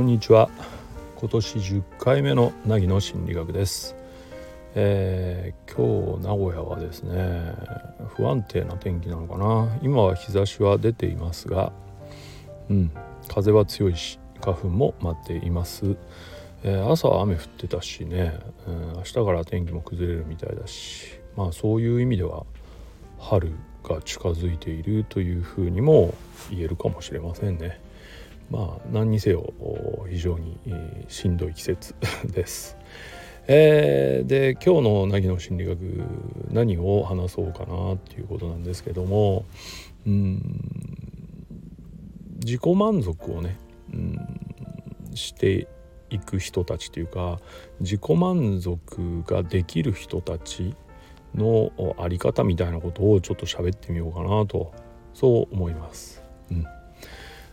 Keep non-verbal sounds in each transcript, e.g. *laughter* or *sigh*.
こんにちは。今年10回目の凪の心理学です、えー、今日名古屋はですね不安定な天気なのかな。今は日差しは出ていますがうん風は強いし花粉も舞っています、えー、朝は雨降ってたしね、うん、明日から天気も崩れるみたいだしまあそういう意味では春が近づいているというふうにも言えるかもしれませんね。まあ何にせよ非常にしんどい季節 *laughs* です。えー、で今日の凪の心理学何を話そうかなっていうことなんですけどもうん自己満足をねうんしていく人たちというか自己満足ができる人たちのあり方みたいなことをちょっと喋ってみようかなとそう思います。うん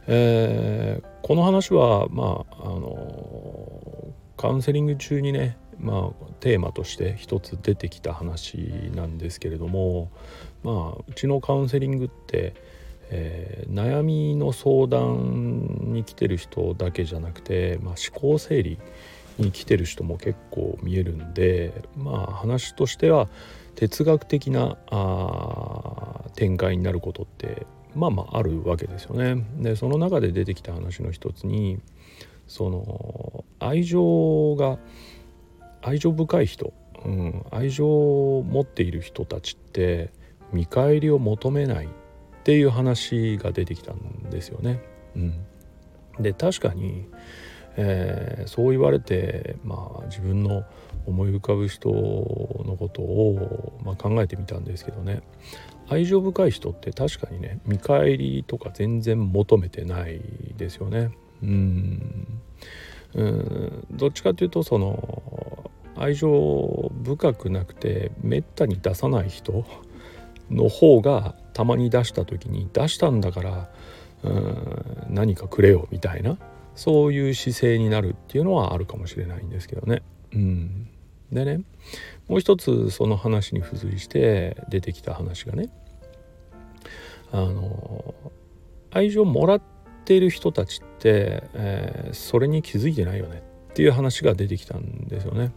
えー、この話はまああのカウンセリング中にねまあ、テーマとして一つ出てきた話なんですけれども、まあ、うちのカウンセリングって、えー、悩みの相談に来てる人だけじゃなくて、まあ、思考整理に来てる人も結構見えるんでまあ話としては哲学的なあ展開になることってまあまああるわけですよね。でその中で出てきた話の一つにその愛情が愛情深い人、うん、愛情を持っている人たちって見返りを求めないっていう話が出てきたんですよね。うん、で確かにえー、そう言われて、まあ、自分の思い浮かぶ人のことを、まあ、考えてみたんですけどね愛情深い人って確かにね見返りとか全然求めてないですよね。うんうんどっちかというとその愛情深くなくてめったに出さない人の方がたまに出した時に出したんだからうん何かくれよみたいなそういう姿勢になるっていうのはあるかもしれないんですけどね。うん、でねもう一つその話に付随して出てきた話がねあの愛情もらっている人たちって、えー、それに気づいてないよねっていう話が出てきたんですよね。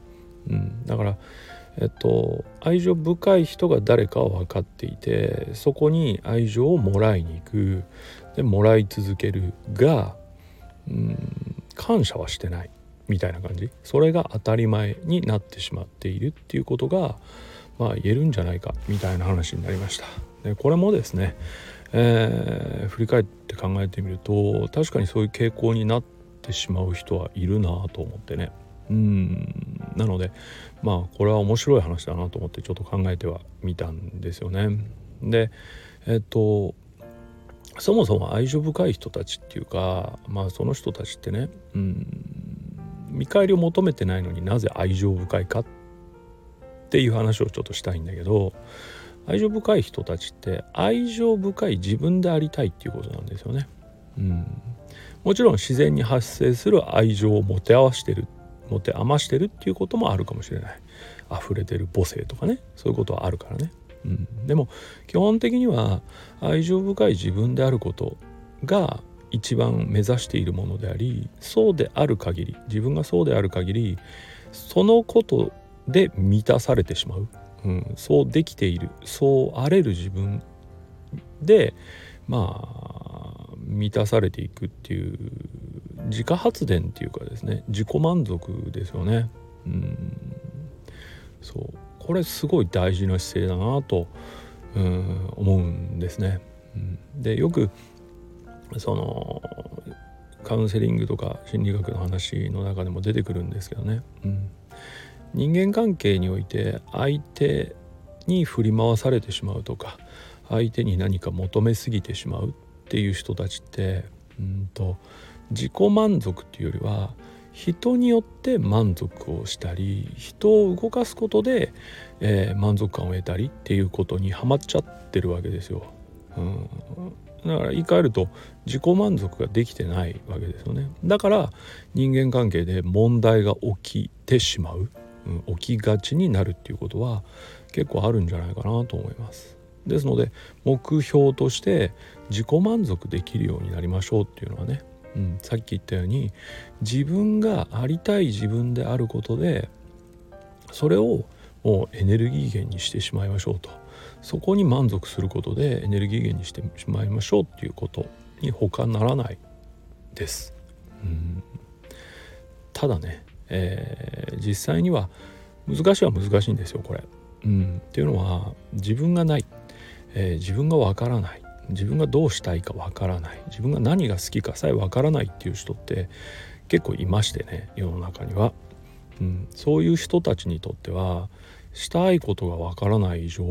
うん、だからえっと、愛情深い人が誰かは分かっていてそこに愛情をもらいに行くでもらい続けるがうん感謝はしてないみたいな感じそれが当たり前になってしまっているっていうことがまあ言えるんじゃないかみたいな話になりました。でこれもですね、えー、振り返って考えてみると確かにそういう傾向になってしまう人はいるなと思ってねうんなのでまあこれは面白い話だなと思ってちょっと考えてはみたんですよね。でえっとそもそも愛情深い人たちっていうかまあその人たちってね、うん、見返りを求めてないのになぜ愛情深いかっていう話をちょっとしたいんだけど愛情深い人たちって愛情深い自分でありたいっていうことなんですよね。うん、もちろん自然に発生する愛情を持て合わしてる持て余してるっていうこともあるかもしれない。溢れてる母性とかね。そういうことはあるからね。うん、でも基本的には愛情深い自分であることが一番目指しているものでありそうである限り自分がそうである限りそのことで満たされてしまう、うん、そうできている。そうあれる自分でまあ満たされていくっていう自家発電っていうかですね自己満足ですよね。うん、そう。これすごい大事な姿勢だなとうん思うんですね。うん、でよくそのカウンセリングとか心理学の話の中でも出てくるんですけどね、うん、人間関係において相手に振り回されてしまうとか相手に何か求めすぎてしまうっていう人たちってうんと自己満足っていうよりは人によって満足をしたり人を動かすことで、えー、満足感を得たりっていうことにはまっちゃってるわけですよ。うん、だから言い換えると自己満足ができてないわけですよね。だから人間関係で問題が起きてしまう、うん、起きがちになるっていうことは結構あるんじゃないかなと思います。ですので目標として自己満足できるようになりましょうっていうのはねうん、さっき言ったように自分がありたい自分であることでそれをもうエネルギー源にしてしまいましょうとそこに満足することでエネルギー源にしてしまいましょうっていうことに他ならないです。うん。ただね、えー、実際には難しいは難しいんですよこれ。うん、っていうのは自分がない、えー、自分がわからない。自分がどうしたいかわからない。自分が何が好きかさえわからないっていう人って結構いましてね世の中には、うん、そういう人たちにとってはしたいことがわからない以上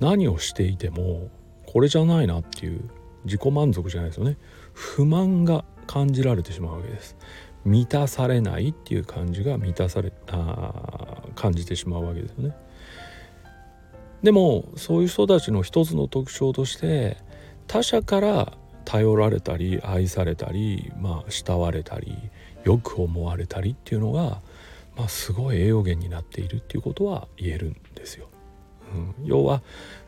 何をしていてもこれじゃないなっていう自己満足じゃないですよね。不満が感じられてしまうわけです。満たされないっていう感じが満たされあ感じてしまうわけですよね。でもそういう人たちの一つの特徴として他者から頼られたり愛されたりまあ慕われたりよく思われたりっていうのが、まあ、すごい栄養源になっているっていうことは言えるんですよ。うん、要は、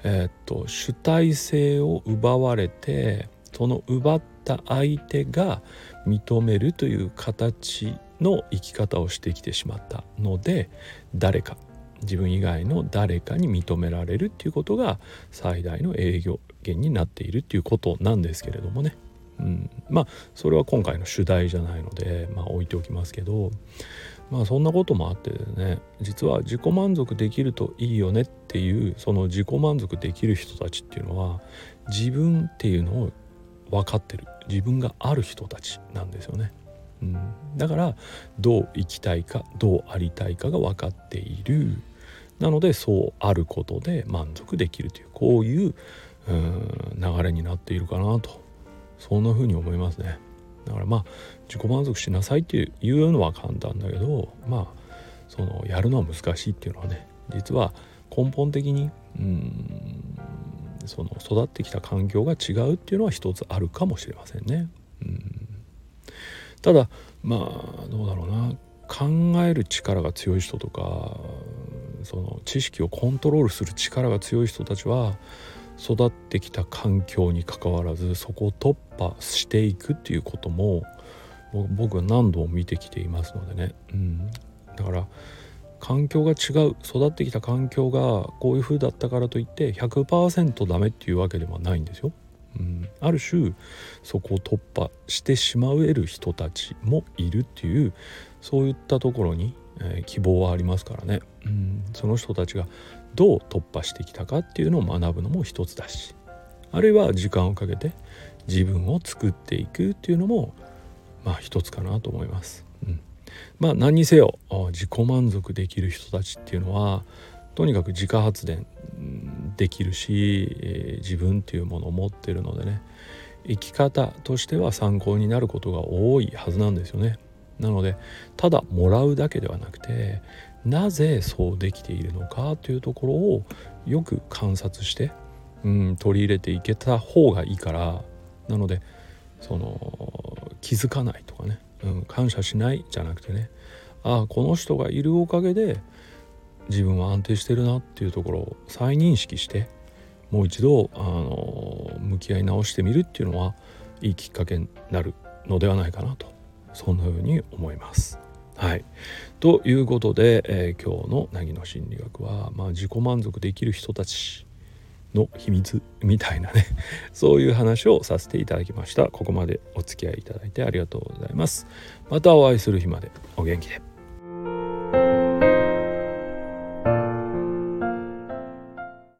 えー、っと主体性を奪われてその奪った相手が認めるという形の生き方をしてきてしまったので誰か自分以外の誰かに認められるっていうことが最大の営業源になっているっていうことなんですけれどもね、うん、まあそれは今回の主題じゃないので、まあ、置いておきますけどまあそんなこともあってね実は自己満足できるといいよねっていうその自己満足できる人たちっていうのは自分っていうのを分かってる。自分がある人たちなんですよね。うん、だからどう生きたいかどうありたいかが分かっている。なのでそうあることで満足できるというこういう流れになっているかなと。そんな風に思いますね。だからまあ自己満足しなさいっていうのは簡単だけどまあそのやるのは難しいっていうのはね実は根本的にうんその育ってきた環境が違うっていうのは一つあるかもしれませんね。うんただまあどうだろうな考える力が強い人とかその知識をコントロールする力が強い人たちは育ってきた環境にかかわらずそこを突破していくっていうことも僕は何度も見てきていますのでね、うん、だから環境が違う育ってきた環境がこういう風だったからといって100%ダメっていうわけではないんですよ。うん、ある種そこを突破してしまえる人たちもいるっていうそういったところにえ、希望はありますからね、うん、その人たちがどう突破してきたかっていうのを学ぶのも一つだしあるいは時間をかけて自分を作っていくっていうのもまあ一つかなと思います。うん、まあ何にせよ自己満足できる人たちっていうのはとにかく自家発電できるし、えー、自分っていうものを持ってるのでね生き方としては参考になることが多いはずなんですよね。なのでただもらうだけではなくてなぜそうできているのかというところをよく観察して、うん、取り入れていけた方がいいからなのでその気づかないとかね、うん、感謝しないじゃなくてねああこの人がいるおかげで自分は安定してるなっていうところを再認識してもう一度あの向き合い直してみるっていうのはいいきっかけになるのではないかなと。そんな風に思います。はい、ということで、えー、今日の凪の心理学は、まあ、自己満足できる人たちの秘密 *laughs* みたいなね。*laughs* そういう話をさせていただきました。ここまでお付き合いいただいてありがとうございます。またお会いする日までお元気で。